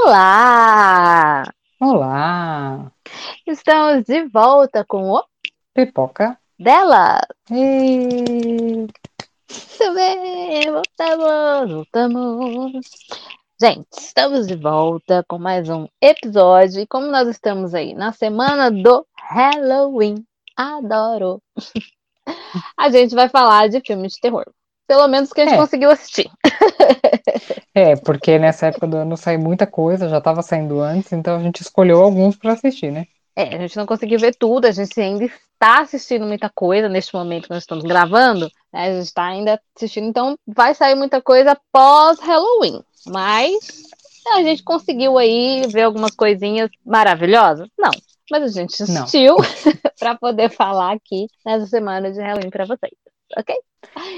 Olá! Olá! Estamos de volta com o Pipoca dela. E... Muito bem, voltamos, voltamos. Gente, estamos de volta com mais um episódio. E como nós estamos aí na semana do Halloween, adoro! A gente vai falar de filmes de terror. Pelo menos que a gente É. conseguiu assistir. É, porque nessa época do ano sai muita coisa, já tava saindo antes, então a gente escolheu alguns pra assistir, né? É, a gente não conseguiu ver tudo, a gente ainda está assistindo muita coisa neste momento que nós estamos gravando, né? A gente está ainda assistindo, então vai sair muita coisa pós-Halloween. Mas a gente conseguiu aí ver algumas coisinhas maravilhosas? Não. Mas a gente assistiu para poder falar aqui nessa semana de Halloween para vocês, ok?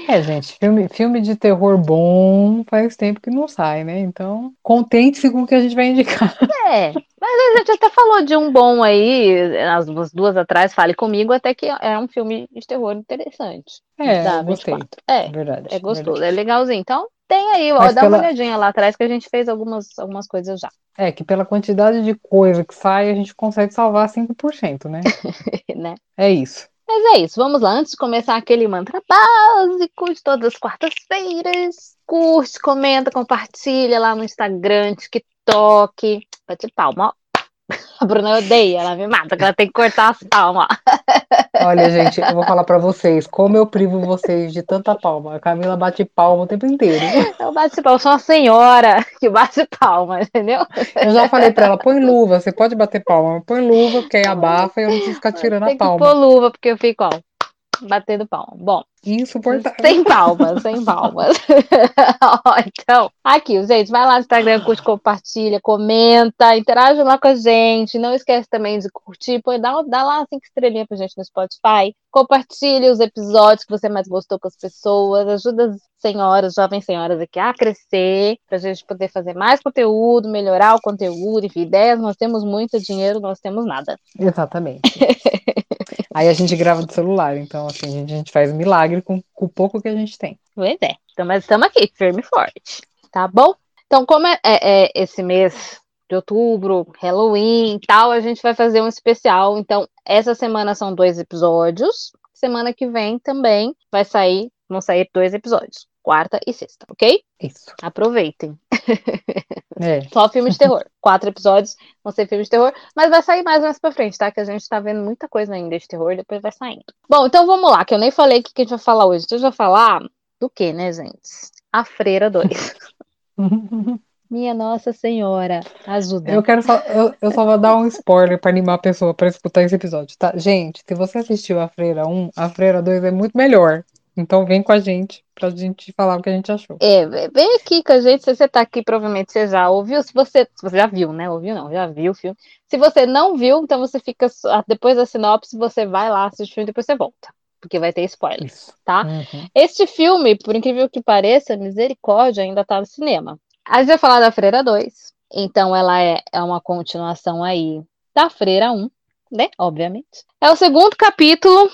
É, gente, filme, filme de terror bom faz tempo que não sai, né? Então, contente-se com o que a gente vai indicar. É, mas a gente até falou de um bom aí, as duas, atrás, Fale Comigo, até que é um filme de terror interessante. É, Da gostei. 24. É, Verdade. É gostoso, verdade. é legalzinho. Então, tem aí, ó, Mas dá uma pela- olhadinha lá atrás que a gente fez algumas, algumas coisas já, É que pela quantidade de coisa que sai, a gente consegue salvar 5%, né? né? É isso. Mas é isso, vamos lá. Antes de começar aquele mantra básico de todas as quartas-feiras, curte, comenta, compartilha lá no Instagram, TikTok. Bate palma, ó. A Bruna odeia, ela me mata, que ela tem que cortar as palmas. Olha, gente, eu vou falar pra vocês, como eu privo vocês de tanta palma. A Camila bate palma o tempo inteiro. Eu bate palma, eu sou uma senhora que bate palma, entendeu? Eu já falei pra ela, põe luva, você pode bater palma, mas põe luva, porque aí abafa e eu não preciso ficar tirando Tem a que pôr palma. luva, porque eu fico, ó, batendo palma. Bom. Insuportável. Sem palmas, sem palmas. Então, aqui, gente, vai lá no Instagram, curte, compartilha, comenta, interage lá com a gente. Não esquece também de curtir, põe, dá, dá lá cinco estrelinhas pra gente no Spotify. Compartilhe os episódios que você mais gostou com as pessoas. Ajuda as senhoras, jovens senhoras aqui a crescer, pra gente poder fazer mais conteúdo, melhorar o conteúdo, enfim, ideias. Nós temos muito dinheiro, nós temos nada. Exatamente. Aí a gente grava do celular, então assim, a gente, a gente faz milagre com, com o pouco que a gente tem. Pois é. Então, mas estamos aqui, firme e forte. Tá bom? Então, como é, é- é esse mês de outubro, Halloween e tal, a gente vai fazer um especial. Então, essa semana são dois episódios. Semana que vem também vai sair, vão sair dois episódios. Quarta e sexta, ok? Isso. Aproveitem. É. Só filme de terror. Quatro episódios vão ser filme de terror, mas vai sair mais mais pra frente, tá? Que a gente tá vendo muita coisa ainda de terror, depois vai saindo. Bom, então vamos lá, que eu nem falei o que a gente vai falar hoje. A gente vai falar do que, né, gente? A Freira 2. Minha Nossa Senhora, ajuda. Eu quero só, eu, eu só vou dar um spoiler pra animar a pessoa pra escutar esse episódio, tá? Gente, se você assistiu a Freira 1, a Freira 2 é muito melhor. Então vem com a gente pra gente falar o que a gente achou. É, vem aqui com a gente, se você tá aqui, provavelmente você já ouviu, se você, se você já viu, né, ouviu não, já viu o filme. Se você não viu, então você fica, só- depois da sinopse, você vai lá, assiste o filme e depois você volta, porque vai ter spoiler. Isso. Tá? Uhum. Este filme, por incrível que pareça, Misericórdia ainda tá no cinema. A gente vai falar da Freira 2, então ela é, é uma continuação aí da Freira 1, né, obviamente. É o segundo capítulo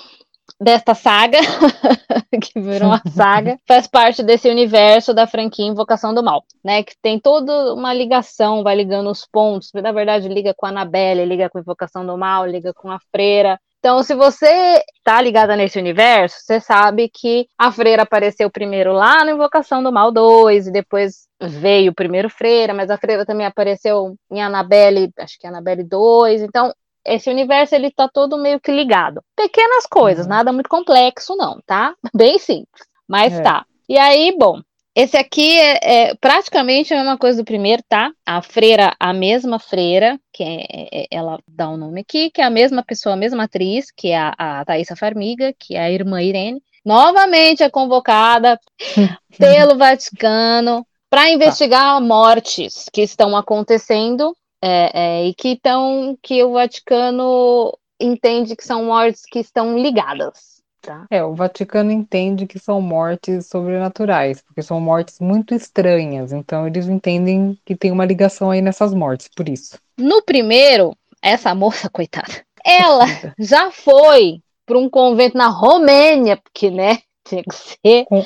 desta saga, que virou uma saga, faz parte desse universo da franquia Invocação do Mal, né? Que tem toda uma ligação, vai ligando os pontos, na verdade liga com a Annabelle, liga com a Invocação do Mal, liga com a Freira. Então, se você tá ligada nesse universo, você sabe que a Freira apareceu primeiro lá no Invocação do Mal 2, e depois veio o primeiro Freira, mas a Freira também apareceu em Annabelle, acho que é Annabelle 2, então esse universo ele tá todo meio que ligado. Pequenas coisas, Uhum. nada muito complexo não, tá? Bem simples, mas É. tá. E aí, bom, esse aqui é, é praticamente a mesma coisa do primeiro, tá? A freira, a mesma freira, que é, é- ela dá o nome aqui, que é a mesma pessoa, a mesma atriz, que é a, a Thaisa Farmiga, que é a irmã Irene, novamente é convocada pelo Vaticano para investigar mortes que estão acontecendo é, é, e que estão que o Vaticano entende que são mortes que estão ligadas. Tá? É, o Vaticano entende que são mortes sobrenaturais, porque são mortes muito estranhas, então eles entendem que tem uma ligação aí nessas mortes, por isso. No primeiro, essa moça, coitada, ela já foi para um convento na Romênia, porque, né, tinha que ser Com-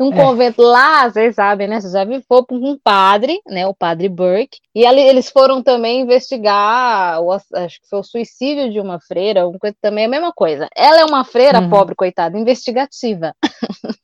um É. convento lá, vocês sabem, né, você já viu, foi para um padre, né, o padre Burke, E ali, eles foram também investigar, o, acho que foi o suicídio de uma freira, uma coisa, também é a mesma coisa. Ela é uma freira, uhum. pobre, coitada, investigativa.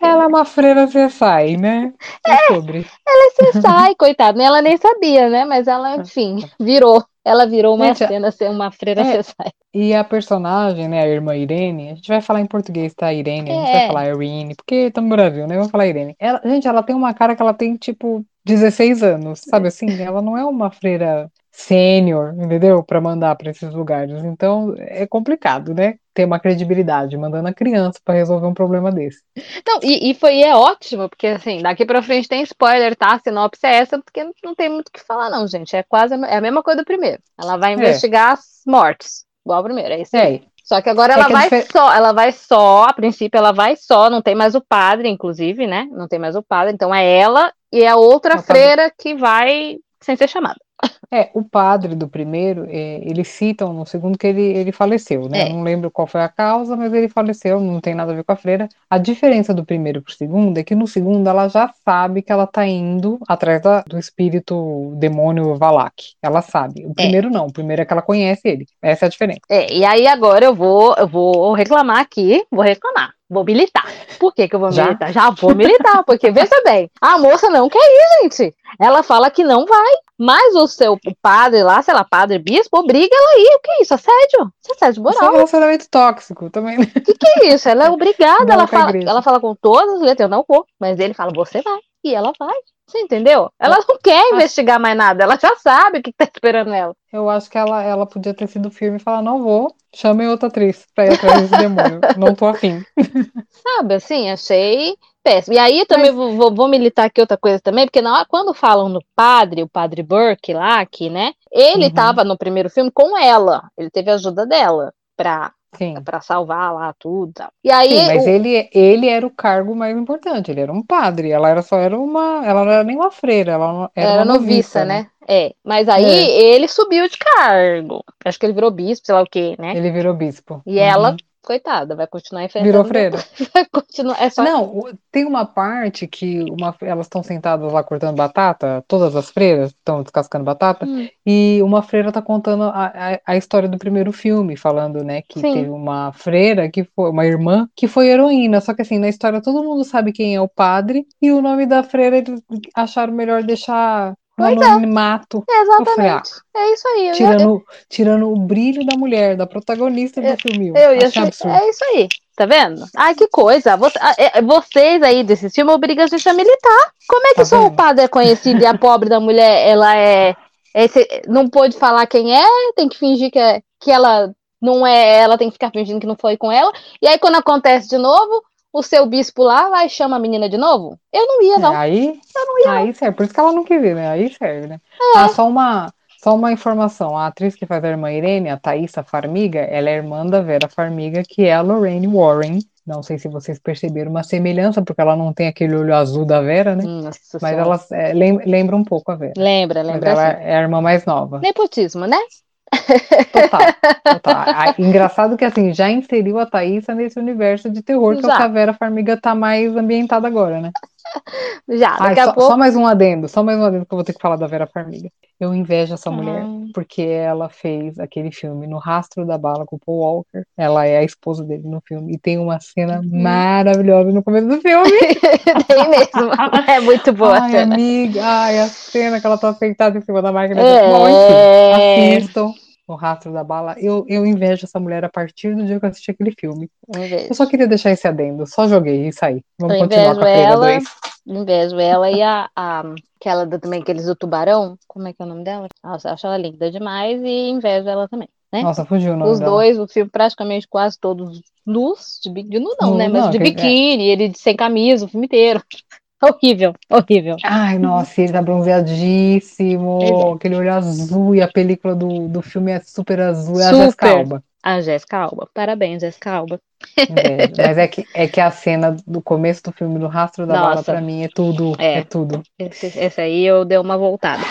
Ela é uma freira CSI, né? É, é sobre. Ela é CSI, coitada. Ela nem sabia, né? Mas ela, enfim, virou. Ela virou uma gente, cena uma freira é, CSI. E a personagem, né, a irmã Irene, a gente vai falar em português, tá? Irene, a gente vai é. falar Irene, porque estamos no Brasil, né? Vamos falar Irene. Ela, gente, ela tem uma cara que ela tem, tipo, 16 anos, sabe assim? Ela não é uma freira sênior, entendeu? Para mandar para esses lugares. Então é complicado, né? Ter uma credibilidade mandando a criança para resolver um problema desse. Não, e, e foi e é ótimo, porque assim, daqui para frente tem spoiler, tá? A sinopse é essa, porque não tem muito o que falar, não, gente. É quase a, é a mesma coisa do primeiro. Ela vai é. investigar é. as mortes, igual o primeiro, é isso aí. É. Só que agora é ela que vai só, ela vai só, a princípio ela vai só, não tem mais o padre, inclusive, né? Não tem mais o padre, então é ela e a outra freira que vai sem ser chamada. É, o padre do primeiro, é, eles citam no segundo que ele, ele faleceu, né? É. não lembro qual foi a causa, mas ele faleceu, não tem nada a ver com a freira. A diferença do primeiro pro segundo é que no segundo ela já sabe que ela tá indo atrás da, do espírito demônio Valak. Ela sabe. O é. primeiro é. não, o primeiro é que ela conhece ele. Essa é a diferença. É, e aí agora eu vou, eu vou reclamar aqui, vou reclamar. Vou militar. Por que, que eu vou Já? militar? Já vou militar, porque veja bem, a moça não quer ir, gente. Ela fala que não vai, mas o seu padre lá, sei lá, padre bispo, obriga ela a ir. O que é isso? Assédio? Isso é assédio moral. Isso é um relacionamento tóxico também. O né? que, que é isso? Ela é obrigada, ela fala, ela fala com todas as letras, eu não vou, mas ele fala, você vai. E ela vai. Você entendeu? Ela não quer investigar mais nada, ela já sabe o que está esperando ela. Eu acho que ela, ela podia ter sido firme e falar: não vou, chame outra atriz pra ir atrás desse demônio. Não tô afim. Sabe, assim, achei péssimo. E aí também Mas... vou, vou, militar aqui outra coisa também, porque na, quando falam no padre, o padre Burke lá, que, né? Ele estava uhum. no primeiro filme com ela, ele teve a ajuda dela pra para salvar lá tudo. Tal. E aí, Sim, mas o... ele, ele era o cargo mais importante, ele era um padre, ela era só era uma, ela não era nem uma freira, ela era, era uma noviça, noviça né? né? É, mas aí é. ele subiu de cargo. Acho que ele virou bispo, sei lá o quê, né? Ele virou bispo. E uhum. ela coitada, vai continuar enfrentando. Virou freira. vai continuar, é só... Não, tem uma parte que uma, elas estão sentadas lá cortando batata, todas as freiras estão descascando batata, hum. e uma freira tá contando a, a, a, história do primeiro filme, falando, né, que Sim. teve uma freira, que foi uma irmã, que foi heroína, só que assim, na história todo mundo sabe quem é o padre, e o nome da freira eles acharam melhor deixar Pois no anonimato. É. Exatamente. Ah, é isso aí. Tirando, tirando o brilho da mulher, da protagonista do filme. Eu ia achar... É isso aí. Tá vendo? Ai, que coisa. É, vocês aí desse filme obrigam a gente a militar. Como é que tá só o padre é conhecido e a pobre da mulher, ela é. é não pode falar quem é, tem que fingir que, é, que ela não é ela, tem que ficar fingindo que não foi com ela. E aí, quando acontece de novo, o seu bispo lá vai chama a menina de novo? Eu não ia, não. É, aí, não ia. Aí serve. Por isso que ela não quis ir, né? Aí serve, né? É. Ah, só uma, só uma informação. A atriz que faz a irmã Irene, a Thaisa Farmiga, ela é irmã da Vera Farmiga, que é a Lorraine Warren. Não sei se vocês perceberam uma semelhança, porque ela não tem aquele olho azul da Vera, né? Nossa Mas ela é, lembra um pouco a Vera. Lembra, lembra. Mas ela assim. é a irmã mais nova. Nepotismo, né? Total, total. engraçado que assim, já inseriu a Thaísa nesse universo de terror, que é a Vera Farmiga tá mais ambientada agora, né? Já, Ai, só, pouco... só, mais um adendo, só mais um adendo que eu vou ter que falar da Vera Farmiga. Eu invejo essa mulher, porque ela fez aquele filme No Rastro da Bala com o Paul Walker. Ela é a esposa dele no filme. E tem uma cena uhum. maravilhosa no começo do filme. tem mesmo. É muito boa ai, a cena. amiga, ai, a cena que ela tá sentada em cima da máquina. É... Bom, enfim, assistam o Rastro da Bala. Eu, eu invejo essa mulher a partir do dia que eu assisti aquele filme. Invejo. Eu só queria deixar esse adendo, só joguei e saí. Vamos eu continuar com a ela, 2. Invejo ela e a, a aquela também, aqueles do Tubarão, como é que é o nome dela? Nossa, acho ela linda demais e invejo ela também. Né? Nossa, fugiu o nome Os dela. dois, o filme praticamente quase todos nus, de, de nu não, né? Mas não, de biquíni, é. ele sem camisa, o filme inteiro. Horrível, horrível. Ai, nossa, ele tá bronzeadíssimo. É. Aquele olho azul e a película do, do filme é super azul. É a Jéssica Alba. A Jéssica Alba. Parabéns, Jéssica Alba. Mas é que, é que a cena do começo do filme do Rastro da Nossa. Bala, pra mim, é tudo. É, é tudo. Esse, esse, aí eu dei uma voltada.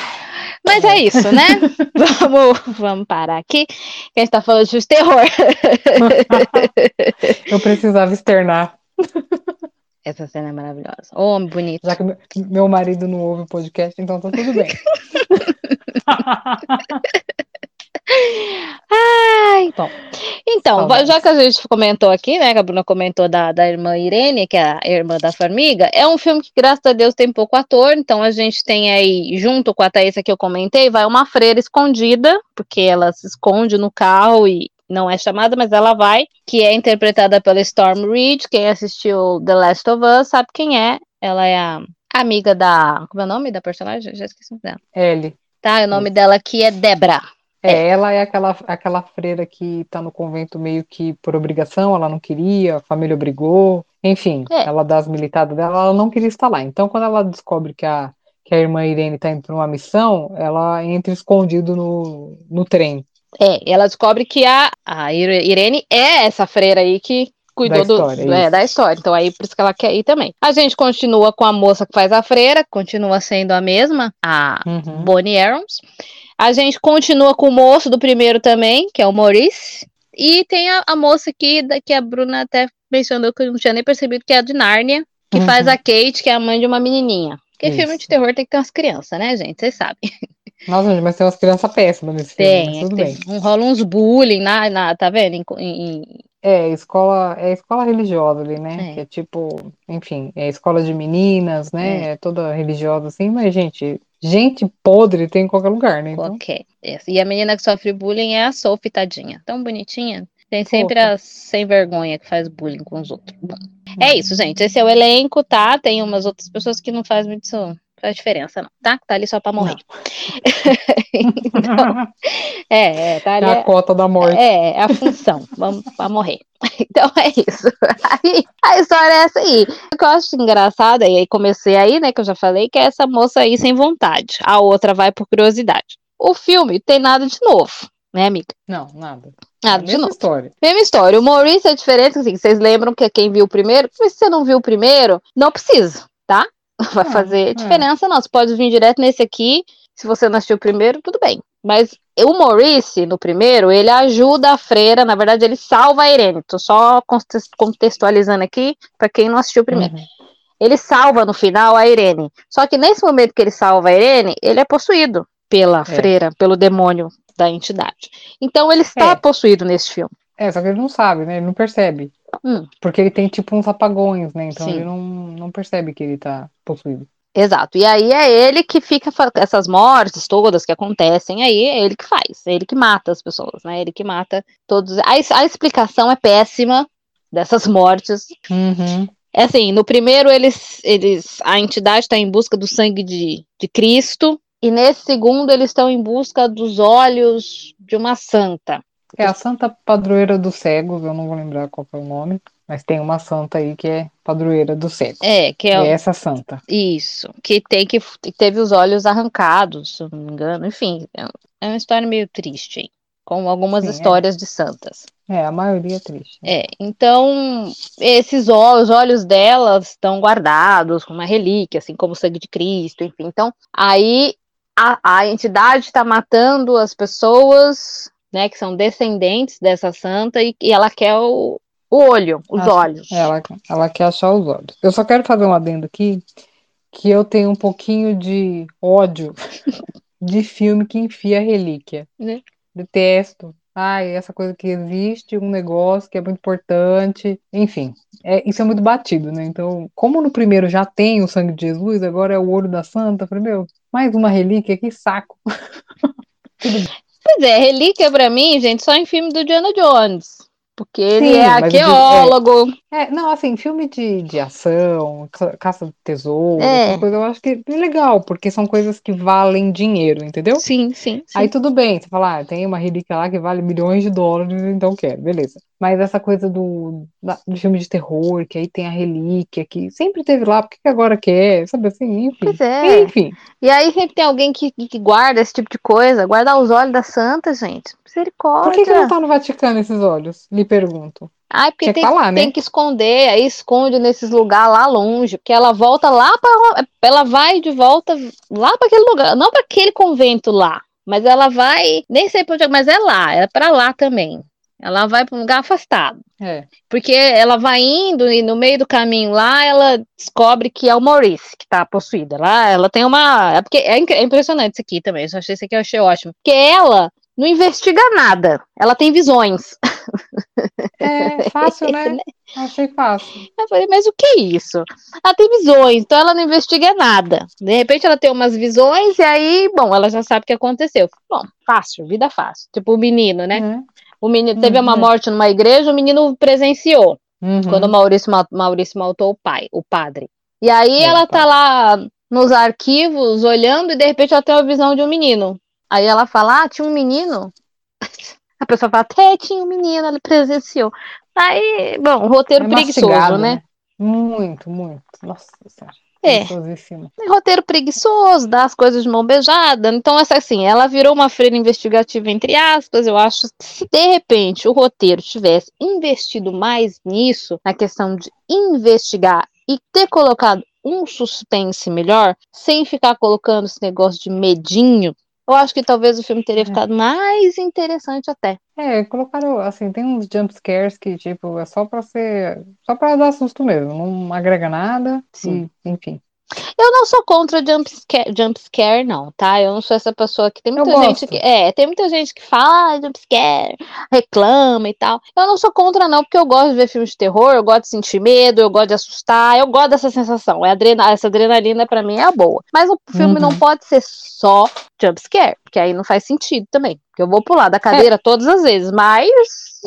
Mas é isso, né? vamos, vamos parar aqui. Que a gente tá falando de terror. eu precisava externar. Essa cena é maravilhosa. Homem bonito. Já que meu marido não ouve o podcast, então tá tudo bem. Ai, bom. Então, Saudades. já que a gente comentou aqui, né, que a Bruna comentou da, da irmã Irene, que é a irmã da Formiga, é um filme que, graças a Deus, tem pouco ator, então a gente tem aí, junto com a Thaisa que eu comentei, vai uma freira escondida, porque ela se esconde no carro e não é chamada, mas ela vai, que é interpretada pela Storm Reed, quem assistiu The Last of Us sabe quem é, ela é a amiga da, como é o nome da personagem? Já esqueci o nome dela. Ellie. Tá, o nome dela aqui é Debra. É, ela é aquela, aquela freira que tá no convento meio que por obrigação, ela não queria, a família obrigou, enfim, é. ela dá as militadas dela, ela não queria estar lá. Então, quando ela descobre que a, que a irmã Irene tá indo pra uma missão, ela entra escondido no, no trem. É, ela descobre que a, a Irene é essa freira aí que cuidou da história, do, é, da história. Então aí por isso que ela quer ir também. A gente continua com a moça que faz a freira, continua sendo a mesma, a uhum. Bonnie Arons. A gente continua com o moço do primeiro também, que é o Maurice. E tem a, a moça aqui, da, que a Bruna até mencionou que eu não tinha nem percebido, que é a de Nárnia, que uhum. faz a Kate, que é a mãe de uma menininha. Porque Isso. filme de terror tem que ter umas crianças, né, gente? Vocês sabem. Nossa, mas tem umas crianças péssimas nesse tem, filme, tudo tem. bem. Rola uns bullying, na, na, tá vendo? Em, em... É, escola, é escola religiosa ali, né? É. Que é tipo, enfim, é escola de meninas, né? É. é toda religiosa assim, mas, gente, Gente podre tem em qualquer lugar, né? Então... Qualquer. E a menina que sofre bullying é a Sophie, tadinha. Tão bonitinha. Tem sempre Opa. a sem vergonha que faz bullying com os outros. Bom, é uhum. isso, gente. Esse é o elenco, tá? Tem umas outras pessoas que não fazem muito faz diferença, não, tá? Tá ali só pra morrer. então, é, é, tá ali. É a cota da morte. É, é a função. Vamos pra morrer. Então é isso. Aí, a história é essa aí. O que eu acho engraçado, e aí comecei aí, né, que eu já falei, que é essa moça aí sem vontade. A outra vai por curiosidade. O filme tem nada de novo, né, amiga? Não, nada. Nada é de novo. história. Mesma história. O Maurício é diferente, assim, vocês lembram que quem viu o primeiro, se você não viu o primeiro, não precisa, tá? vai fazer é. diferença, não. Você pode vir direto nesse aqui. Se você não assistiu o primeiro, tudo bem. Mas o Maurice, no primeiro, ele ajuda a freira, na verdade, ele salva a Irene. Tô só contextualizando aqui para quem não assistiu o primeiro. Uhum. Ele salva no final a Irene. Só que nesse momento que ele salva a Irene, ele é possuído pela é. freira, pelo demônio da entidade. Então ele está é. possuído nesse filme. É, só que ele não sabe, né? Ele não percebe. Hum. Porque ele tem tipo uns apagões, né? Então Sim. ele não, não percebe que ele tá possuído. Exato. E aí é ele que fica essas mortes todas que acontecem aí, é ele que faz, é ele que mata as pessoas, né? É ele que mata todos. A, a explicação é péssima dessas mortes. Uhum. É assim, no primeiro eles, eles a entidade está em busca do sangue de, de Cristo e nesse segundo eles estão em busca dos olhos de uma santa. É a Santa Padroeira dos Cegos, eu não vou lembrar qual é o nome, mas tem uma santa aí que é padroeira dos cegos. É, que é, é essa santa. Isso, que tem que teve os olhos arrancados, se eu não me engano. Enfim, é, é uma história meio triste, hein? com algumas Sim, é. histórias é. de santas. É, a maioria é triste. É, então esses olhos, os olhos delas estão guardados como uma relíquia, assim como o sangue de Cristo, enfim. Então, aí a, a entidade está matando as pessoas né, que são descendentes dessa santa, e, e ela quer o, o olho, os Acho, olhos. Ela, ela quer achar os olhos. Eu só quero fazer um adendo aqui, que eu tenho um pouquinho de ódio de filme que enfia relíquia. Né? Detesto. Ai, essa coisa que existe um negócio que é muito importante. Enfim, é, isso é muito batido, né? Então, como no primeiro já tem o sangue de Jesus, agora é o olho da santa, eu falei, meu, mais uma relíquia, que saco. Pois é, relíquia para mim, gente, só em filme do Diana Jones. Porque ele Sim, é arqueólogo. É, é, não, assim, filme de, de ação, caça de tesouro, é. coisa, eu acho que é legal, porque são coisas que valem dinheiro, entendeu? Sim, sim. sim. Aí tudo bem, você fala, ah, tem uma relíquia lá que vale milhões de dólares, então quero, beleza. Mas essa coisa do, do filme de terror, que aí tem a relíquia, que sempre teve lá, por que agora quer? Sabe assim, enfim. Pois é. Enfim. E aí sempre tem alguém que, que guarda esse tipo de coisa, guarda os olhos da santa, gente. Misericórdia. Por que, que não tá no Vaticano esses olhos? Lhe pergunto. Ai, porque tem, tá lá, né? tem que esconder, aí esconde nesses lugares lá longe, porque ela volta lá para ela vai de volta lá para aquele lugar, não para aquele convento lá, mas ela vai, nem sei para onde, mas é lá, é para lá também. Ela vai para um lugar afastado. É. Porque ela vai indo e no meio do caminho lá, ela descobre que é o Maurice que tá possuída. Lá, ela tem uma. É, porque é, é impressionante isso aqui também. Eu achei isso aqui, eu achei ótimo. Porque ela não investiga nada. Ela tem visões. É fácil, né? Achei fácil. Eu falei, mas o que é isso? Ela tem visões, então ela não investiga nada. De repente ela tem umas visões e aí, bom, ela já sabe o que aconteceu. Bom, fácil, vida fácil. Tipo o menino, né? Uhum. O menino teve uhum. uma morte numa igreja, o menino presenciou. Uhum. Quando o Maurício, Maurício matou o pai, o padre. E aí é, ela tá lá nos arquivos olhando e de repente ela tem a visão de um menino. Aí ela fala: Ah, tinha um menino. A pessoa fala: Até tinha um menino, ele presenciou. Aí, bom, roteiro é preguiçoso, né? né? Muito, muito. Nossa Senhora. É. Roteiro preguiçoso, dá as coisas de mão beijada. Então, essa assim, ela virou uma freira investigativa, entre aspas. Eu acho que se de repente o roteiro tivesse investido mais nisso, na questão de investigar e ter colocado um suspense melhor, sem ficar colocando esse negócio de medinho eu acho que talvez o filme teria é. ficado mais interessante até. É, colocaram, assim, tem uns jump scares que, tipo, é só pra ser. Só pra dar susto mesmo. Não agrega nada. Sim. E, enfim. Eu não sou contra jump scare, jump scare, não, tá? Eu não sou essa pessoa que tem muita gente que. É, tem muita gente que fala ah, jump scare, reclama e tal. Eu não sou contra, não, porque eu gosto de ver filmes de terror, eu gosto de sentir medo, eu gosto de assustar, eu gosto dessa sensação. É essa adrenalina, para mim, é a boa. Mas o filme uhum. não pode ser só jump scare, porque aí não faz sentido também. Porque eu vou pular da cadeira é. todas as vezes, mas.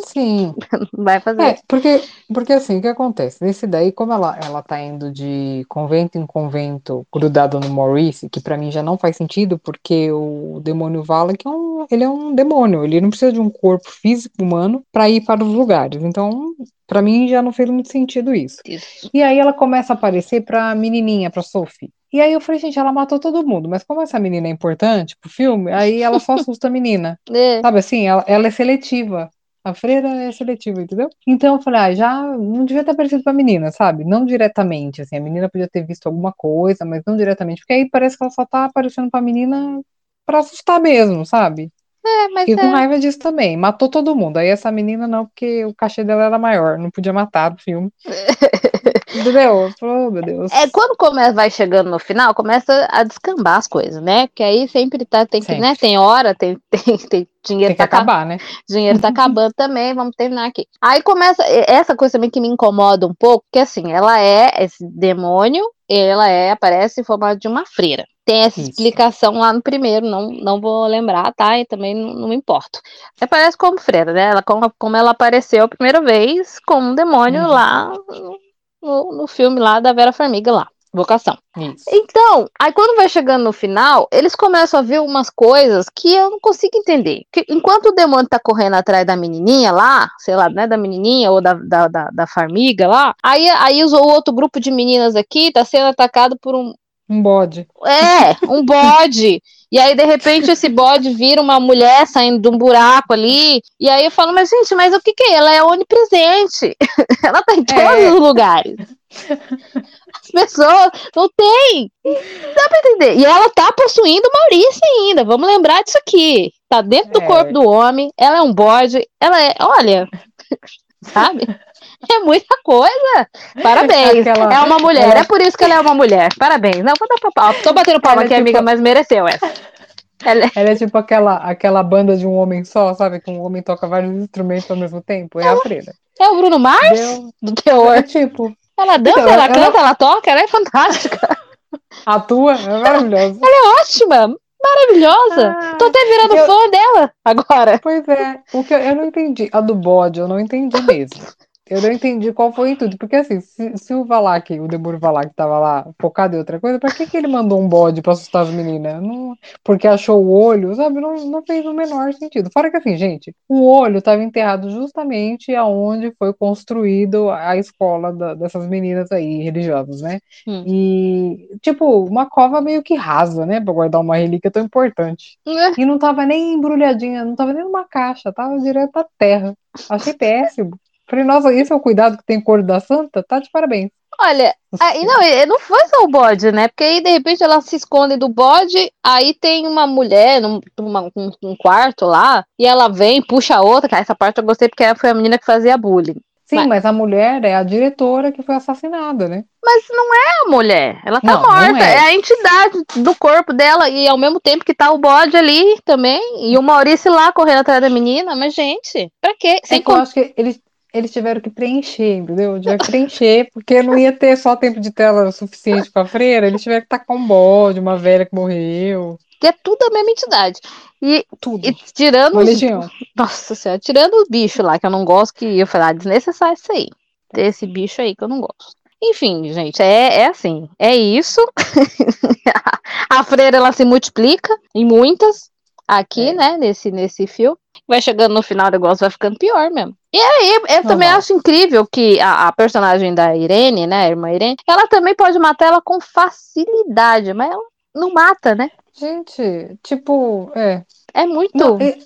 Sim. vai fazer. É, porque, porque assim, o que acontece? Nesse daí, como ela, ela tá indo de convento em convento grudado no Maurice, que para mim já não faz sentido, porque o demônio Valak é um, ele é um demônio, ele não precisa de um corpo físico humano para ir para os lugares. Então, para mim já não fez muito sentido isso. isso. E aí ela começa a aparecer pra menininha, pra Sophie. E aí eu falei, gente, ela matou todo mundo, mas como essa menina é importante pro filme, aí ela só assusta a menina. É. Sabe assim, ela, ela, é seletiva. A freira é seletiva, entendeu? Então eu falei, ah, já não devia ter aparecido pra menina, sabe? Não diretamente, assim, a menina podia ter visto alguma coisa, mas não diretamente, porque aí parece que ela só tá aparecendo pra menina pra assustar mesmo, sabe? É, mas Fiquei é. com raiva disso também. Matou todo mundo. Aí essa menina não, porque o cachê dela era maior. Não podia matar do filme. Entendeu? Oh, meu Deus. É, quando começa, vai chegando no final, começa a descambar as coisas, né? Porque aí sempre tá, tem que, né? Tem hora, tem, tem, tem dinheiro tem que tá acabar, né? Dinheiro tá acabando também, vamos terminar aqui. Aí começa essa coisa também que me incomoda um pouco, que assim, ela é esse demônio, ela é aparece em forma de uma freira. Tem essa Isso. explicação lá no primeiro, não, não vou lembrar, tá? E também não, não me importo. Aparece como freira, né? Ela, como, como ela apareceu a primeira vez como um demônio uhum. lá no, no filme lá da Vera Farmiga lá. Vocação. Isso. Então, aí quando vai chegando no final, eles começam a ver umas coisas que eu não consigo entender. Que, enquanto o demônio tá correndo atrás da menininha lá, sei lá, né, da menininha ou da, da, da, da farmiga lá, aí, aí o outro grupo de meninas aqui tá sendo atacado por um, um bode. É, um bode. E aí, de repente, esse bode vira uma mulher saindo de um buraco ali. E aí eu falo, mas gente, mas o que, que é? Ela é onipresente. Ela tá em todos é. os lugares. As pessoas não tem. Dá pra entender. E ela tá possuindo Maurício ainda. Vamos lembrar disso aqui. Tá dentro do é. corpo do homem. Ela é um bode. Ela é. Olha. Sabe? É muita coisa. Parabéns. Aquela... É uma mulher. É por isso que ela é uma mulher. Parabéns. Não, vou dar pra pau. Tô batendo palma aqui, é tipo... amiga, mas mereceu essa. Ela... É ela... é tipo aquela, aquela banda de um homem só, sabe? Que um homem toca vários instrumentos ao mesmo tempo. É, é a freira. É o Bruno Mars? Deu... Do teor. É tipo. Ela dança, então, ela, ela canta, ela toca, ela é fantástica. Atua, é maravilhosa. Ela é ótima maravilhosa. Ah, Tô até virando eu... fã dela agora. Pois é. O que eu, eu, não entendi. A do bode, eu não entendi mesmo. Eu não entendi qual foi tudo. Porque assim, se, se o Valak, o Demuro Valak, tava lá focado em outra coisa, pra que, que ele mandou um bode pra assustar as meninas? Não, porque achou o olho, sabe? Não, não fez o menor sentido. Fora que assim, gente, o olho tava enterrado justamente aonde foi construído a escola da, dessas meninas aí, religiosas, né? Hum. E, tipo, uma cova meio que rasa, né? Pra guardar uma relíquia tão importante. É. E não tava nem embrulhadinha, não tava nem numa caixa, tava direto à terra. Achei péssimo. Falei, nossa, esse é o cuidado que tem cor da santa? Tá de parabéns. Olha, aí não, não foi só o bode, né? Porque aí de repente ela se esconde do bode, aí tem uma mulher num uma, um, um, quarto lá, e ela vem, puxa a outra, cara, essa parte eu gostei porque foi a menina que fazia bullying. Sim, mas, mas a mulher é a diretora que foi assassinada, né? Mas não é a mulher, ela tá não, morta, não é. é. a entidade do corpo dela, e ao mesmo tempo que tá o bode ali também, e o Maurício lá correndo atrás da menina, mas gente, pra quê? É Sem que eu acho que eles eles tiveram que preencher, entendeu? Tiveram que preencher, porque não ia ter só tempo de tela suficiente para a freira, eles tiveram que tacar um bode, uma velha que morreu. Que é tudo a mesma entidade. E, tudo. E tirando. Uma legião. Nossa senhora, tirando o bicho lá, que eu não gosto, que eu falei, ah, desnecessário isso aí. Ter esse bicho aí que eu não gosto. Enfim, gente, é, é assim, é isso. a freira ela se multiplica em muitas aqui, é. né, nesse, nesse filme vai chegando no final, o negócio vai ficando pior mesmo. E aí, eu também acho incrível que a, a, personagem da Irene, né, a irmã Irene, ela também pode matar ela com facilidade, mas ela não mata, né? Gente, tipo, é. É muito. Não, é,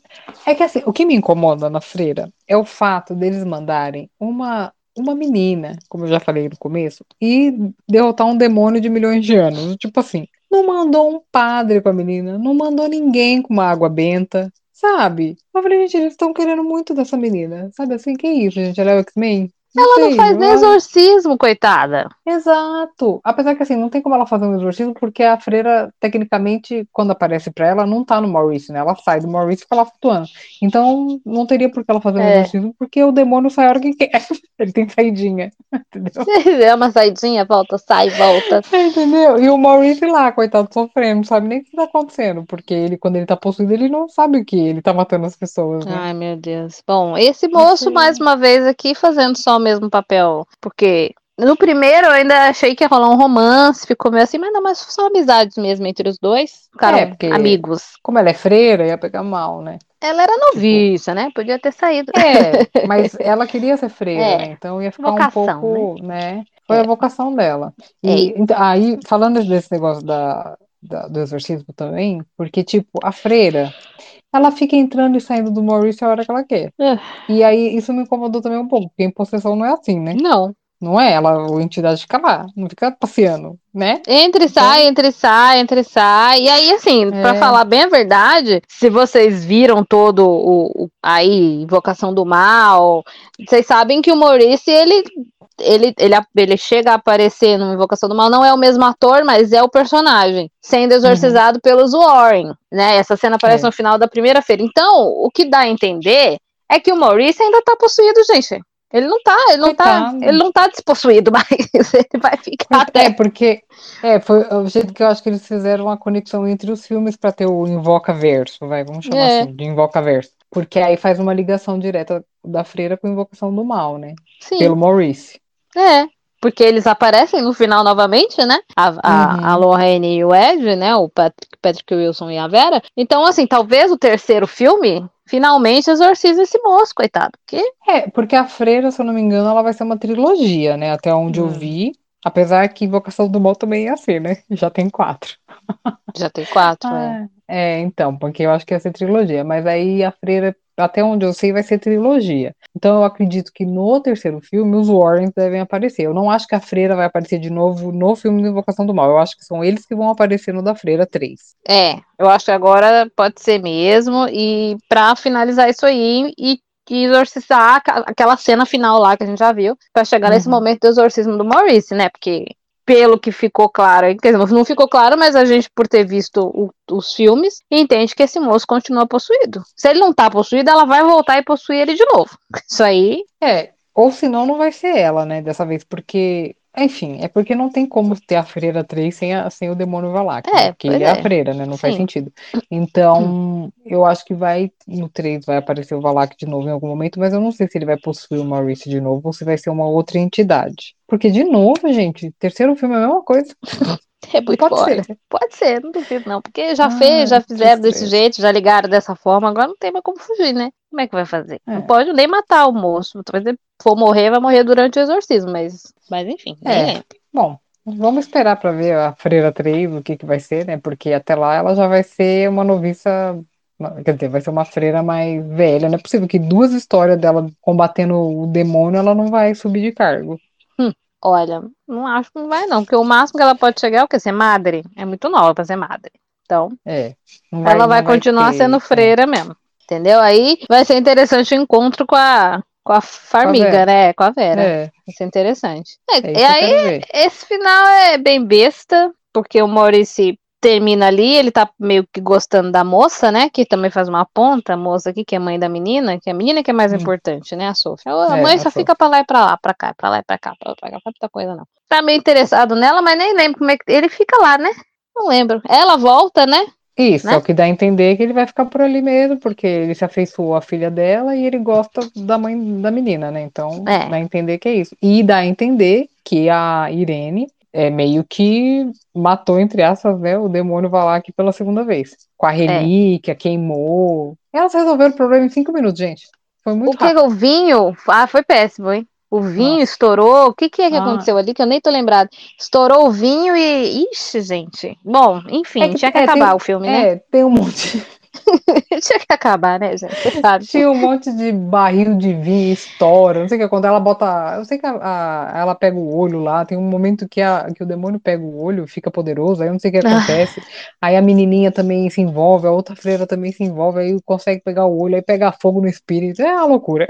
é, que assim, o que me incomoda na freira é o fato deles mandarem uma, uma menina, como eu já falei no começo, e derrotar um demônio de milhões de anos. Tipo assim, não mandou um padre com a menina, não mandou ninguém com uma água benta, Sabe? Eu falei, gente, eles estão querendo muito dessa menina. Sabe assim? Que isso, gente? Ela é o X-Men? Não ela não faz nem exorcismo, coitada. Exato. Apesar que assim, não tem como ela fazer um exorcismo, porque a freira, tecnicamente, quando aparece pra ela, não tá no Maurice, né? Ela sai do Maurice e fica lá flutuando. Então, não teria por que ela fazer um é. exorcismo, porque o demônio sai a hora que quer. Ele tem saidinha. Entendeu? É uma saidinha, volta, sai, volta. É, entendeu? E o Maurice lá, coitado, sofrendo, não sabe nem o que tá acontecendo, porque ele, quando ele tá possuído, ele não sabe o que. Ele tá matando as pessoas. Né? Ai, meu Deus. Bom, esse moço, mais uma vez aqui, fazendo só mesmo papel. Porque no primeiro eu ainda achei que ia rolar um romance, ficou meio assim, mas não, mas são amizades mesmo entre os dois. Ficaram é, porque amigos. Como ela é freira, ia pegar mal, né? Ela era noviça, né? Podia ter saído. É, mas ela queria ser freira, é, né? Então ia ficar vocação, um pouco, né? né? Foi é. a vocação dela. E é. Então, aí, falando desse negócio da, da, do exorcismo também, porque, tipo, a freira, ela fica entrando e saindo do Maurício a hora que ela quer. É. E aí isso me incomodou também um pouco, porque em possessão não é assim, né? Não. Não é? Ela, a entidade fica lá, não fica passeando, né? Entre então... sai, entre sai, entre sai. E aí, assim, é. para falar bem a verdade, se vocês viram todo o, o aí, Invocação do Mal, vocês sabem que o Maurício, ele ele, ele, ele chega a aparecer no Invocação do Mal, não é o mesmo ator, mas é o personagem, sendo exorcizado uhum. pelos Warren, né? Essa cena aparece é. no final da primeira feira. Então, o que dá a entender é que o Maurice ainda tá possuído, gente. Ele não tá, ele não tá, ele não tá despossuído, mas ele vai ficar até. É, porque é, foi o jeito que eu acho que eles fizeram uma conexão entre os filmes para ter o Invoca Verso, vai, vamos chamar é. assim, de Invoca Verso. Porque aí faz uma ligação direta da freira com a invocação do mal, né? Sim. Pelo Maurice. É, porque eles aparecem no final novamente, né? A, a, uhum. a Lorraine e o Ed, né? O Patrick, Patrick Wilson e a Vera. Então, assim, talvez o terceiro filme finalmente exorciza esse moço, coitado. Porque... É, porque a Freira, se eu não me engano, ela vai ser uma trilogia, né? Até onde hum. eu vi. Apesar que Invocação do Mal também ia ser, né? Já tem quatro. Já tem quatro, ah, é. É, então, porque eu acho que ia ser trilogia. Mas aí a Freira até onde eu sei, vai ser trilogia. Então eu acredito que no terceiro filme os Warrens devem aparecer. Eu não acho que a Freira vai aparecer de novo no filme de Invocação do Mal. Eu acho que são eles que vão aparecer no da Freira 3. É, eu acho que agora pode ser mesmo. E para finalizar isso aí e e exorcizar aquela cena final lá que a gente já viu, para chegar uhum. nesse momento do exorcismo do Maurice, né? Porque pelo que ficou claro, quer dizer, não ficou claro, mas a gente, por ter visto o, os filmes, entende que esse moço continua possuído. Se ele não tá possuído, ela vai voltar e possuir ele de novo. Isso aí. É, ou senão não vai ser ela, né, dessa vez, porque enfim, é porque não tem como ter a freira 3 sem, a, sem o demônio Valak. É, porque ele é. é. a freira, né? Não Sim. faz sentido. Então, hum. eu acho que vai, no 3 vai aparecer o Valak de novo em algum momento, mas eu não sei se ele vai possuir o Maurice de novo ou se vai ser uma outra entidade. Porque, de novo, gente, terceiro filme é a mesma coisa. É muito Pode fora. ser. Pode ser, não duvido não. Porque já ah, fez, já fizeram desse jeito, já ligaram dessa forma, agora não tem mais como fugir, né? Como é que vai fazer? É. Não pode nem matar o moço. Talvez for morrer, vai morrer durante o exorcismo, mas, mas enfim. É. Bom, vamos esperar para ver a Freira 3, o que, que vai ser, né? Porque até lá ela já vai ser uma noviça Quer dizer, vai ser uma freira mais velha. Não é possível que duas histórias dela combatendo o demônio ela não vai subir de cargo. Hum. Olha, não acho que não vai, não. Porque o máximo que ela pode chegar é o quê? Ser madre. É muito nova pra ser madre. Então, é, vai, ela vai continuar vai ter, sendo freira é. mesmo. Entendeu? Aí vai ser interessante o encontro com a, com a Farmiga, né? Com a Vera. É. Vai ser interessante. É, é e aí, esse final é bem besta, porque o Maurício termina ali, ele tá meio que gostando da moça, né? Que também faz uma ponta, a moça aqui, que é mãe da menina, que é a menina que é mais hum. importante, né? A Sofia. A é, mãe só fica pra lá e pra lá, pra cá, pra lá e pra cá, pra lá e pra cá, não muita coisa, não. Tá meio interessado nela, mas nem lembro como é que. Ele fica lá, né? Não lembro. Ela volta, né? Isso, né? é o que dá a entender que ele vai ficar por ali mesmo, porque ele se afeiçoou à filha dela e ele gosta da mãe da menina, né? Então, é. dá a entender que é isso. E dá a entender que a Irene é meio que matou, entre aspas, né, o demônio Valak pela segunda vez. Com a é. relíquia, é. queimou. Elas resolveram o problema em cinco minutos, gente. Foi muito o que rápido. O vinho, ah, foi péssimo, hein? O vinho Nossa. estourou. O que, que é que ah. aconteceu ali que eu nem tô lembrado? Estourou o vinho e. Ixi, gente. Bom, enfim, é que, tinha que é, acabar tem, o filme, né? É, tem um monte. Tinha que acabar, né, gente? sabe. Tinha um monte de barril de vinho, estoura, não sei o que, quando ela bota. Eu sei que a, a, ela pega o olho lá, tem um momento que, a, que o demônio pega o olho, fica poderoso, aí eu não sei o que ah. acontece. Ah. Aí a menininha também se envolve, a outra freira também se envolve, aí consegue pegar o olho, aí pega fogo no espírito. É uma loucura.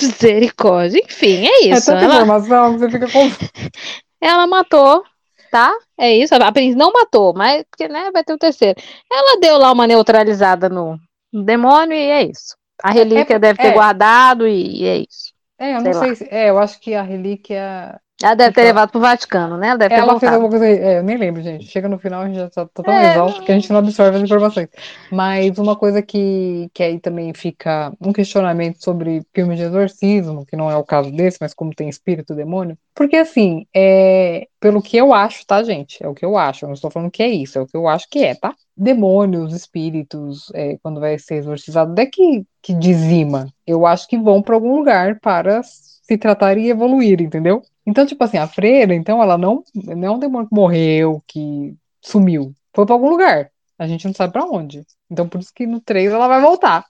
Misericórdia, enfim, é isso. É tanta ela... informação que você fica com. ela matou tá? É isso. A Prince não matou, mas porque, né, vai ter o terceiro. Ela deu lá uma neutralizada no, no demônio e é isso. A relíquia é, deve ter é. guardado e, e, é isso. É, eu não sei, sei se. É, eu acho que a relíquia ela deve ter então, levado pro Vaticano, né? Ela deve ter ela fez alguma coisa. É, eu nem lembro, gente. Chega no final, a gente já tá, tá tão é, exausto que a gente não absorve as informações. Mas uma coisa que, que aí também fica um questionamento sobre filmes de exorcismo, que não é o caso desse, mas como tem espírito, demônio. Porque assim, é, pelo que eu acho, tá, gente? É o que eu acho. Eu não estou falando que é isso, é o que eu acho que é, tá? Demônios, espíritos, é, quando vai ser exorcizado, não é que, que dizima. Eu acho que vão para algum lugar para se tratar e evoluir, entendeu? Então, tipo assim, a freira, então, ela não, não é um demônio que morreu, que sumiu. Foi pra algum lugar. A gente não sabe pra onde. Então, por isso que no 3 ela vai voltar.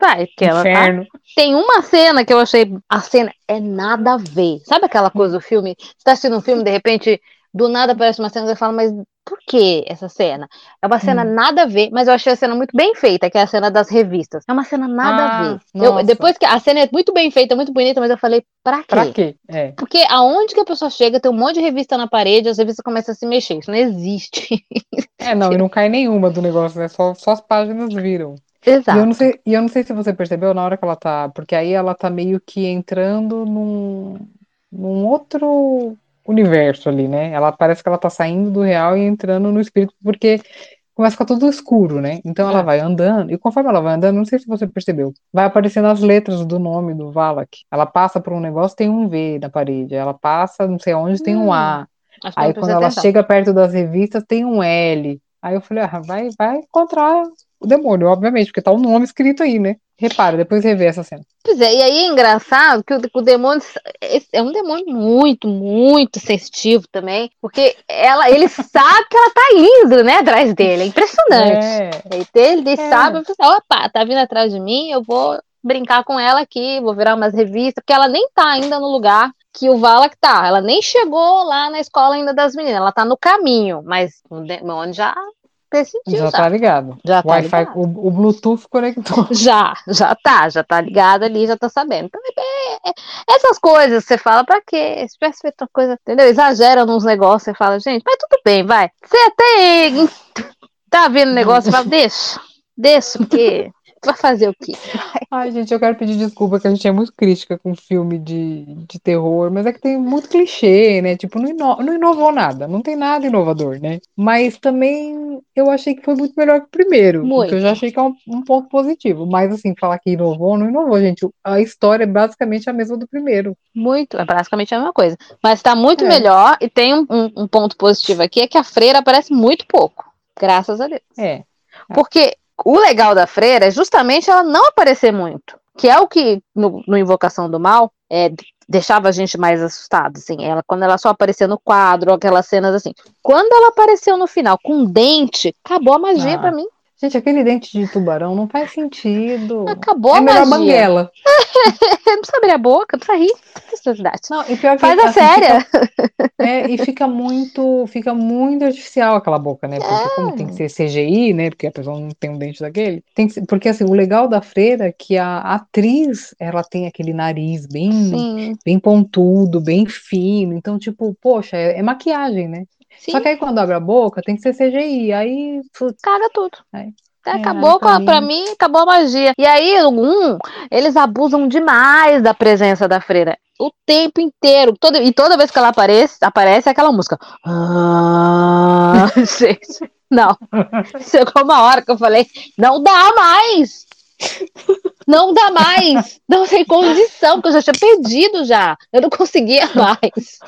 Vai, porque ela tá... Tem uma cena que eu achei. A cena é nada a ver. Sabe aquela coisa do filme? Você tá assistindo um filme, de repente, do nada aparece uma cena e você fala, mas por que essa cena? É uma cena hum. nada a ver, mas eu achei a cena muito bem feita, que é a cena das revistas. É uma cena nada ah, a ver. Eu, depois que a cena é muito bem feita, muito bonita, mas eu falei, pra quê? Pra quê? É. Porque aonde que a pessoa chega, tem um monte de revista na parede, as revistas começam a se mexer. Isso não existe. É, não, e não cai nenhuma do negócio, né? Só, só as páginas viram. Exato. E eu, não sei, e eu não sei se você percebeu na hora que ela tá. Porque aí ela tá meio que entrando num, num outro universo ali, né? Ela parece que ela tá saindo do real e entrando no espírito, porque começa a ficar tudo escuro, né? Então ela é. vai andando, e conforme ela vai andando, não sei se você percebeu, vai aparecendo as letras do nome do Valak. Ela passa por um negócio, tem um V na parede. Ela passa, não sei onde, tem um A. Hum, Aí quando ela chega perto das revistas, tem um L. Aí eu falei, ah, vai, vai encontrar o demônio, obviamente, porque tá o um nome escrito aí, né? Repara, depois rever essa cena. Pois é, e aí é engraçado que o, o, demônio é um demônio muito, muito sensitivo também, porque ela, ele sabe que ela tá indo, né, atrás dele. É impressionante. É. Ele, ele é. sabe, opa, tá vindo atrás de mim, eu vou brincar com ela aqui, vou virar umas revistas, porque ela nem tá ainda no lugar que o Valak tá. Ela nem chegou lá na escola ainda das meninas, ela tá no caminho, mas o demônio já decidiu. Já, já tá ligado. Já tá Wi-Fi, o, o, Bluetooth conectou. Já, já tá, já tá ligado ali, já tá sabendo. Então, é, é, essas coisas você fala pra quê? Se tivesse feito uma coisa, entendeu? Exagera nos negócios, você fala, gente, mas tudo bem, vai. Você até tá vendo o negócio, você fala, deixa, deixa, porque Vai fazer o quê? Ai, gente, eu quero pedir desculpa que a gente é muito crítica com filme de, de terror, mas é que tem muito clichê, né? Tipo, não, ino não inovou nada, não tem nada inovador, né? Mas também eu achei que foi muito melhor que o primeiro, muito. que eu já achei que é um, um, ponto positivo. Mas assim, falar que inovou, não inovou, gente. A história é basicamente a mesma do primeiro. Muito, é basicamente a mesma coisa. Mas tá muito é. melhor e tem um, um, um ponto positivo aqui, é que a freira aparece muito pouco. Graças a Deus. É. Porque o legal da freira é justamente ela não aparecer muito, que é o que no, no Invocação do Mal é, deixava a gente mais assustado, assim, ela quando ela só aparecia no quadro, aquelas cenas assim. Quando ela apareceu no final com um dente, acabou a magia ah. para mim. Gente, aquele dente de tubarão não faz sentido. Acabou é a melhor magia. banguela. não precisa abrir a boca, não precisa rir. Não, e pior que Faz a assim, séria. Fica, é, e fica muito, fica muito artificial aquela boca, né? Porque como tem que ser CGI, né? Porque a pessoa não tem um dente daquele. Tem que ser- porque assim, o legal da freira é que a atriz, ela tem aquele nariz bem, Sim, bem pontudo, bem fino. Então, tipo, poxa, é, é maquiagem, né? Sim. Só que aí quando abre a boca, tem que ser CGI. Aí, putz, caga tudo. É. É, É, acabou aí a, pra pra mim- mim, acabou a magia. E aí, um, eles abusam demais da presença da freira. O tempo inteiro. Todo, e toda vez que ela aparece, aparece aquela música. Ah, gente, não. Chegou uma hora que eu falei, não dá mais! Não dá mais! Não tem condição, porque eu já tinha perdido já. Eu não conseguia mais.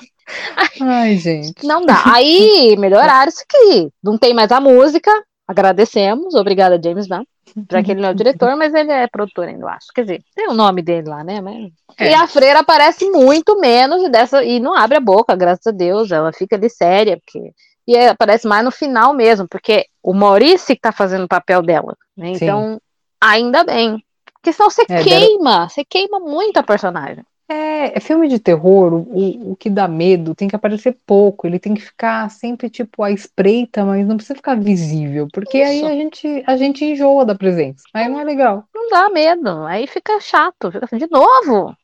Ai, gente. Não dá. Aí melhoraram isso aqui. Não tem mais a música. Agradecemos. Obrigada, James Gunn. Já que ele não é o diretor, mas ele é produtor ainda, eu acho. Quer dizer, tem o nome dele lá, né? Mas... É. E a freira aparece muito menos e, dessa, e não abre a boca, graças a Deus. Ela fica ali séria, porque. E é- aparece mais no final mesmo, porque o Maurice que tá fazendo o papel dela. né? Sim. Então, ainda bem. Porque senão você É, queima, você queima muito a personagem. É, é filme de terror, o, o, que dá medo tem que aparecer pouco, ele tem que ficar sempre, tipo, à espreita, mas não precisa ficar visível, porque aí Isso. a gente, a gente enjoa da presença, aí não é legal. Não dá medo. Aí fica chato, fica assim, de novo.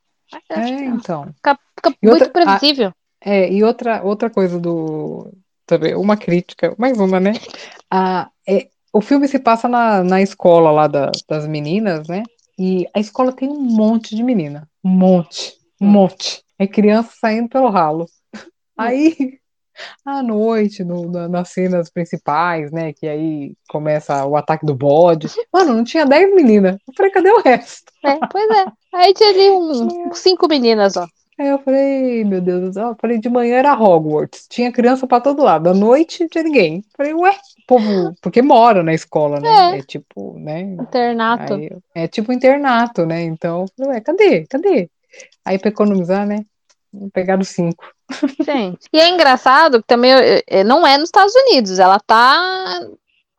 É, então. Fica, fica muito outra- previsível. É, e outra, outra coisa do. Também, uma crítica, mais uma, né? A, é, o filme se passa na, na escola lá da- das meninas, né? E a escola tem um monte de menina. Um monte. Um monte. É criança saindo pelo ralo. Aí, à noite, no- na- nas cenas principais, né? Que aí começa o ataque do bode. Mano, não tinha 10 meninas. Eu falei, cadê o resto? É, pois é. Aí tinha ali uns cinco meninas, ó. Aí eu falei, meu Deus do céu, eu falei, de manhã era Hogwarts, tinha criança pra todo lado, à noite tinha ninguém. Eu falei, ué, povo, porque mora na escola, né? É, tipo, né? Internato. Aí, é tipo internato, né? Então, eu falei, ué, cadê? Cadê? Aí pra economizar, né? Pegaram cinco. Gente. E é engraçado que também eh, eh, não é nos Estados Unidos, ela tá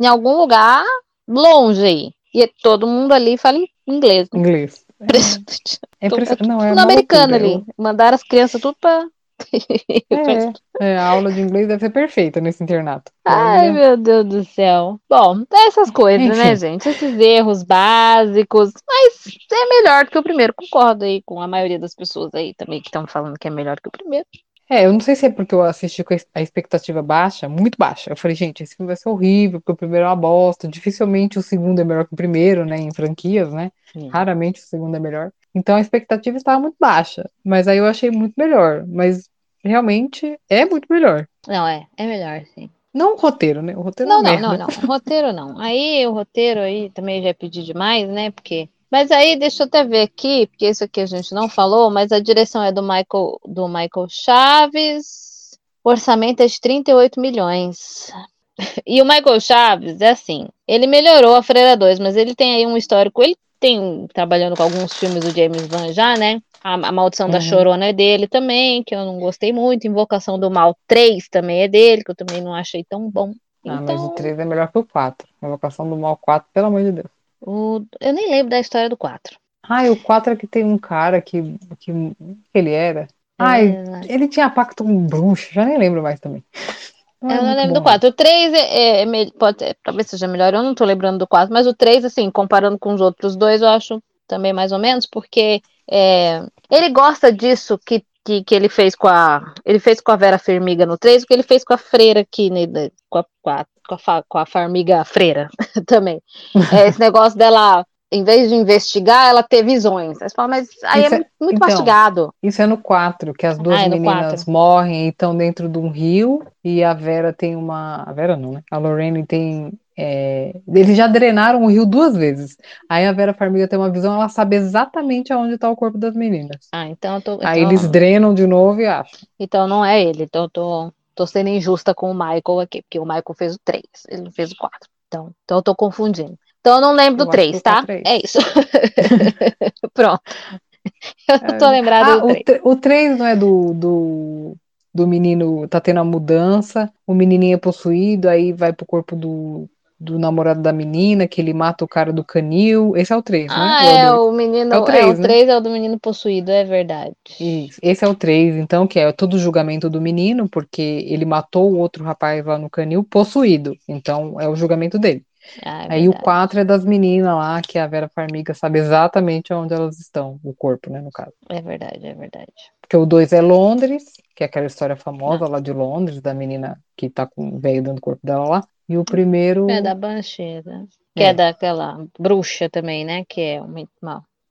em algum lugar longe aí. E todo mundo ali fala inglês. Inglês. Impressionante. É, impressionante. Não, é Tudo americano ali. Mandaram as crianças tudo pra. É, é, a aula de inglês deve ser perfeita nesse internato. Ai, Olha, meu Deus do céu. Bom, essas coisas, né, Enfim. gente? Esses erros básicos. Mas é melhor que o primeiro. Concordo aí com a maioria das pessoas aí também que estão falando que é melhor que o primeiro. É, eu não sei se é porque eu assisti com a expectativa baixa, muito baixa. Eu falei, gente, esse filme vai ser horrível, porque o primeiro é uma bosta. Dificilmente o segundo é melhor que o primeiro, né? Em franquias, né? Sim. Raramente o segundo é melhor. Então a expectativa estava muito baixa. Mas aí eu achei muito melhor. Mas realmente é muito melhor. Não, é. É melhor, sim. Não o roteiro, né? O roteiro Não, é não, merda. não, não. Roteiro não. Aí o roteiro aí também já pedi demais, né? Porque. Mas aí deixa eu até ver aqui, porque isso aqui a gente não falou, mas a direção é do Michael, do Michael Chaves. O orçamento é de 38 milhões. E o Michael Chaves é assim, ele melhorou a Freira 2, mas ele tem aí um histórico, ele tem trabalhando com alguns filmes do James Wan já, né? A, a Maldição da Uhum. Chorona é dele também, que eu não gostei muito. Invocação do Mal 3 também é dele, que eu também não achei tão bom. Ah, mas o Então, 3 é melhor que o 4. Invocação do Mal 4, pelo amor de Deus. O- eu nem lembro da história do 4. Ah, o 4 é que tem um cara que. que, que ele era. Ai, É, ele tinha pacto com um bruxo, já nem lembro mais também. eu é não lembro bom, do 4. O 3 é, é, é pode, é, talvez seja melhor, eu não tô lembrando do 4, mas o 3, assim, comparando com os outros dois, eu acho também mais ou menos, porque é, ele gosta disso que, que, que ele fez com a. Ele fez com a Vera Fermiga no 3, o que ele fez com a freira aqui, né, né, com, a, com, a, com, a, com a Farmiga freira também. É, esse negócio dela, em vez de investigar, ela ter visões. Aí você fala, mas aí Isso é é- muito então, mastigado. Isso é no 4, que as duas Ah, é meninas morrem e estão dentro de um rio, e a Vera tem uma. A Vera não, né? A Lorraine tem. É, Eles já drenaram o rio duas vezes. Aí a Vera Farmiga tem uma visão, ela sabe exatamente aonde está o corpo das meninas. Ah, então eu tô. Aí então- eles drenam de novo e acham. Então não é ele. Então eu tô, tô sendo injusta com o Michael aqui, porque o Michael fez o 3, ele não fez o 4. Então, então eu tô confundindo. Então eu não lembro Eu do acho 3, que o tá? 4 é É isso. Pronto. Eu não tô lembrada Ah, do o, 3. tre- o 3 não é do, do, do menino, tá tendo a mudança, o menininho é possuído, aí vai pro corpo do, do namorado da menina, que ele mata o cara do canil. Esse é o 3, ah, né? Ah, é, o menino. É o 3, é, o 3 né? é o do menino possuído, é verdade. Isso. Esse é o 3, então, que é todo o julgamento do menino, porque ele matou o outro rapaz lá no canil possuído. Então, é o julgamento dele. Ah, é Aí o 4 é das meninas lá, que a Vera Farmiga sabe exatamente onde elas estão, o corpo, né, no caso. É verdade, é verdade. Porque o 2 é Londres, que é aquela história famosa Não. lá de Londres, da menina que tá com o velho dando o corpo dela lá. E o primeiro. É da Banshee, né? Que é. é daquela bruxa também, né? Que é o,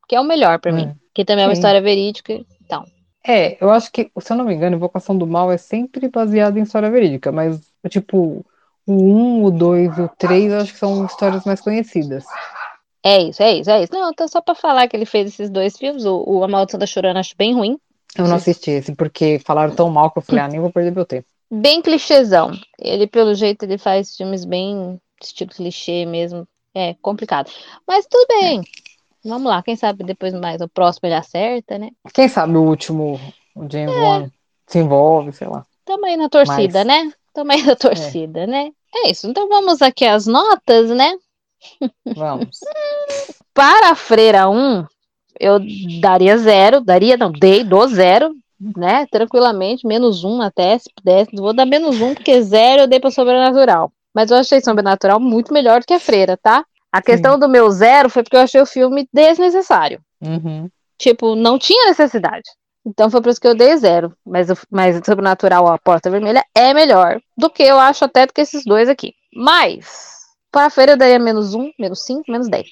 que é o melhor para mim. Hum. Que também é uma história verídica. Então. É, eu acho que, se eu não me engano, Invocação do Mal é sempre baseado em história verídica, mas, tipo, o 1, o 2 e o 3 eu acho que são histórias mais conhecidas. É isso, é isso, é isso. Não, então só pra falar que ele fez esses dois filmes, o, o A Maldição da Chorana acho bem ruim. Eu não assisti esse, porque falaram tão mal que eu falei, ah, nem vou perder meu tempo. Bem clichêzão. Ele, pelo jeito, ele faz filmes bem estilo clichê mesmo. É complicado. Mas tudo bem. É. Vamos lá, quem sabe depois mais o próximo ele acerta, né? Quem sabe o último, o James é. Wan, se envolve, sei lá. Tamo aí na torcida, Mas... né? Tamo aí na torcida, é. né? É isso. Então vamos aqui as notas, né? Vamos. Para a Freira 1, eu daria zero, daria, não, dei, dou zero, né? Tranquilamente, menos um até, se pudesse. Vou dar menos um, porque zero eu dei para Sobrenatural. Mas eu achei Sobrenatural muito melhor do que a Freira, tá? A questão Sim. do meu zero foi porque eu achei o filme desnecessário. Uhum. Tipo, não tinha necessidade. Então foi por isso que eu dei zero. Mas, mas Sobrenatural, a Porta Vermelha, é melhor do que eu acho até do que esses dois aqui. Mas, para a feira eu daria menos um, menos cinco, menos dez.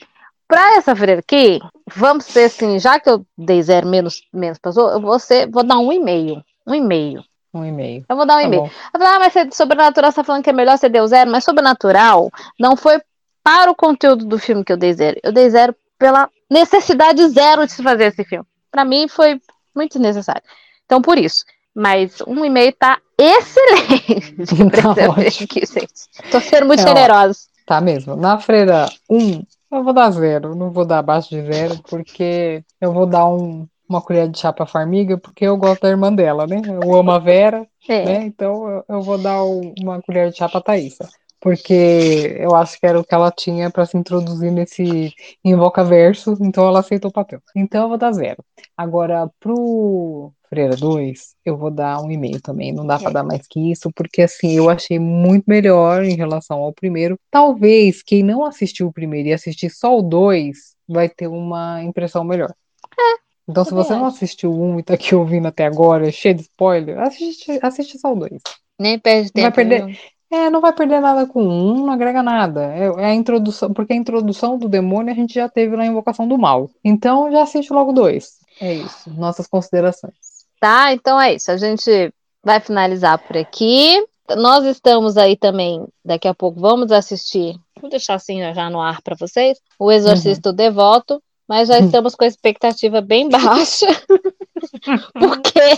Para essa feira aqui, vamos ter assim, já que eu dei zero menos, menos passou, eu vou, ser, vou dar um e meio. Um e meio. Um e meio. Eu vou dar um tá e falei, ah, mas você, Sobrenatural, você tá falando que é melhor você deu zero, mas Sobrenatural não foi para o conteúdo do filme que eu dei zero. Eu dei zero pela necessidade zero de se fazer esse filme. Para mim foi muito desnecessário. Então, por isso. Mas um e meio tá excelente. tá aqui, gente. Tô sendo muito é, generosa. Tá mesmo. Na freira 1, um, eu vou dar zero. Não vou dar abaixo de zero, porque eu vou dar um, uma colher de chá pra Farmiga, porque eu gosto da irmã dela, né? Eu amo a Vera, é. né? Então eu, eu, vou dar uma colher de chá pra Thaísa porque eu acho que era o que ela tinha para se introduzir nesse Invocaverso, então ela aceitou o papel. Então eu vou dar zero. Agora, pro Freira 2, eu vou dar um e-mail também, não dá para dar mais que isso, porque assim, eu achei muito melhor em relação ao primeiro. Talvez quem não assistiu o primeiro e assistir só o 2 vai ter uma impressão melhor. É. Então, se você não assistiu um e tá aqui ouvindo até agora, cheio de spoiler, assiste, assiste só o 2. Nem perde tempo. Vai perder, é, não vai perder nada com um, não agrega nada. É, é, a introdução, porque a introdução do demônio a gente já teve na invocação do mal. Então já assiste logo dois. É isso, nossas considerações. Tá, então é isso. A gente vai finalizar por aqui. Nós estamos aí também, daqui a pouco vamos assistir, vou deixar assim já no ar para vocês, o Exorcista uhum. Devoto, mas já estamos com a expectativa bem baixa, porque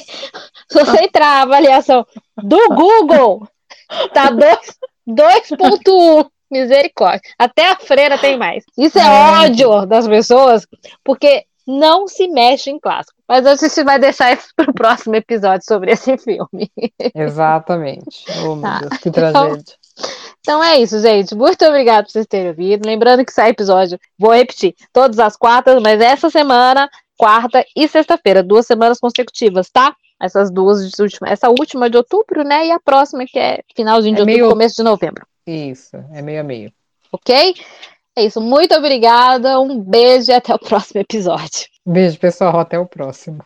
se você entrar a avaliação do Google, Tá 2.1. Misericórdia. Até a freira tem mais. Isso é, é ódio das pessoas, porque não se mexe em clássico. Mas a gente vai deixar isso para o próximo episódio sobre esse filme. Exatamente. Oh, meu tá. Deus, que tragédia. Então, então é isso, gente. Muito obrigada por vocês terem ouvido. Lembrando que sai episódio, vou repetir, todas as quartas, mas essa semana, quarta e sexta-feira, duas semanas consecutivas, tá? essas duas últimas, essa última de outubro, né? E a próxima que é finalzinho de é outubro, meio... começo de novembro. Isso, é meio a meio. Ok? É isso, muito obrigada, um beijo e até o próximo episódio. Beijo, pessoal, até o próximo.